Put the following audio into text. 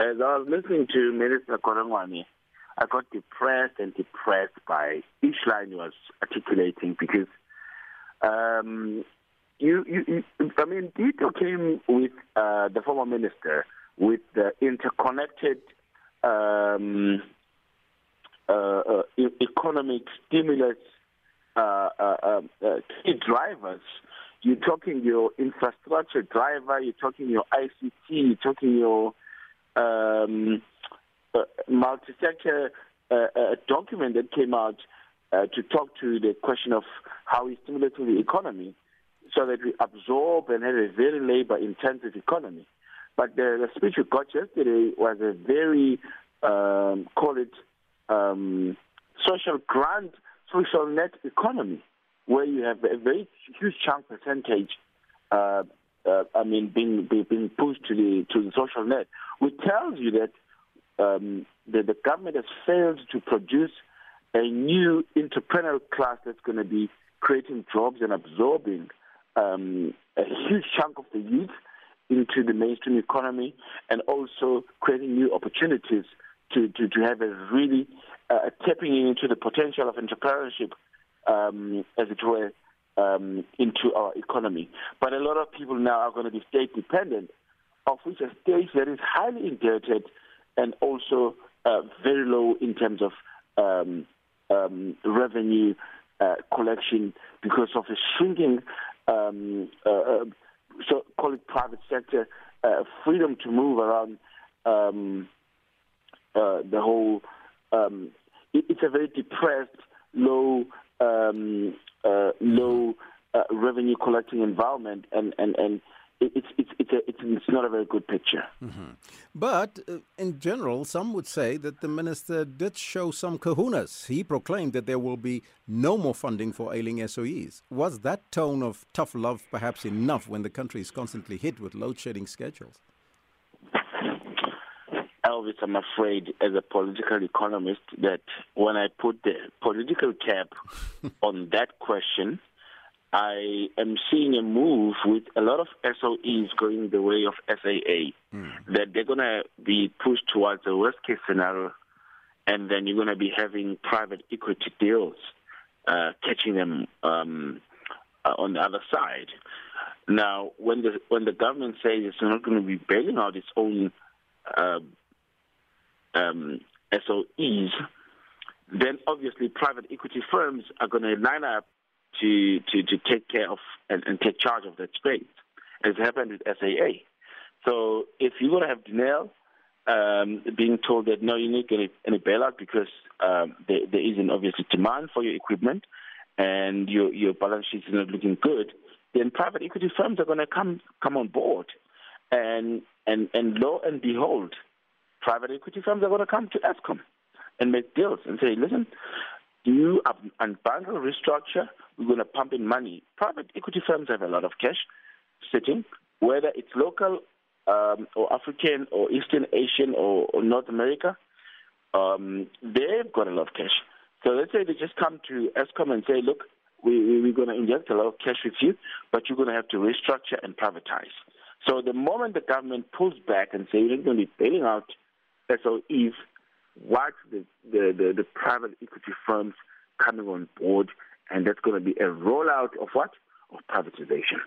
As I was listening to Minister Godongwana, I got depressed and depressed by each line he was articulating because um, you, you, you, I mean, Tito came with uh, the former minister with the interconnected um, uh, uh, economic stimulus uh, uh, um, uh, key drivers. You're talking your infrastructure driver, you're talking your ICT, you're talking your um, multi-sector document that came out to talk to the question of how we stimulate the economy so that we absorb and have a very labor-intensive economy. But the, the speech we got yesterday was a very, um, call it, um, social grant, social net economy, where you have a very huge chunk percentage, uh, uh, I mean, being, being pushed to the to the social net, which tells you that um, the, the government has failed to produce a new entrepreneurial class that's going to be creating jobs and absorbing um, a huge chunk of the youth into the mainstream economy and also creating new opportunities to, to, to have a really uh, tapping into the potential of entrepreneurship, um, as it were, um, into our economy. But a lot of people now are going to be state dependent, of which a state that is highly indebted and also uh, very low in terms of um, um revenue uh, collection because of a shrinking um, uh, uh, so call it private sector uh, freedom to move around um, uh, the whole. Um, it, it's a very depressed, low, um, revenue collecting environment, and and and it's it's it's, a, it's it's not a very good picture. Mm-hmm. But uh, in general, some would say that the minister did show some kahunas. He proclaimed that there will be no more funding for ailing SOEs. Was that tone of tough love perhaps enough when the country is constantly hit with load shedding schedules? Elvis, I'm afraid, as a political economist, that when I put the political cap on that question, I am seeing a move with a lot of SOEs going the way of SAA, mm. that they're going to be pushed towards a worst case scenario, and then you're going to be having private equity deals uh, catching them um, uh, on the other side. Now, when the when the government says it's not going to be bailing out its own uh, um, SOEs, then obviously private equity firms are going to line up to, to, to take care of and, and take charge of that space, as happened with SAA. So if you're going to have Denel um, being told that no, you need any, any bailout because um, there, there isn't obviously demand for your equipment and your, your balance sheet is not looking good, then private equity firms are going to come come on board, and and and lo and behold, private equity firms are going to come to Eskom and make deals and say, listen, do unbundle, restructure? We're going to pump in money. Private equity firms have a lot of cash sitting, whether it's local um, or African or Eastern Asian or, or North America. Um, they've got a lot of cash. So let's say they just come to Eskom and say, look, we, we're going to inject a lot of cash with you, but you're going to have to restructure and privatize. So the moment the government pulls back and say you're not going to be bailing out SOEs, watch the, the, the, the private equity firms coming on board, and that's going to be a rollout of what? Of privatization.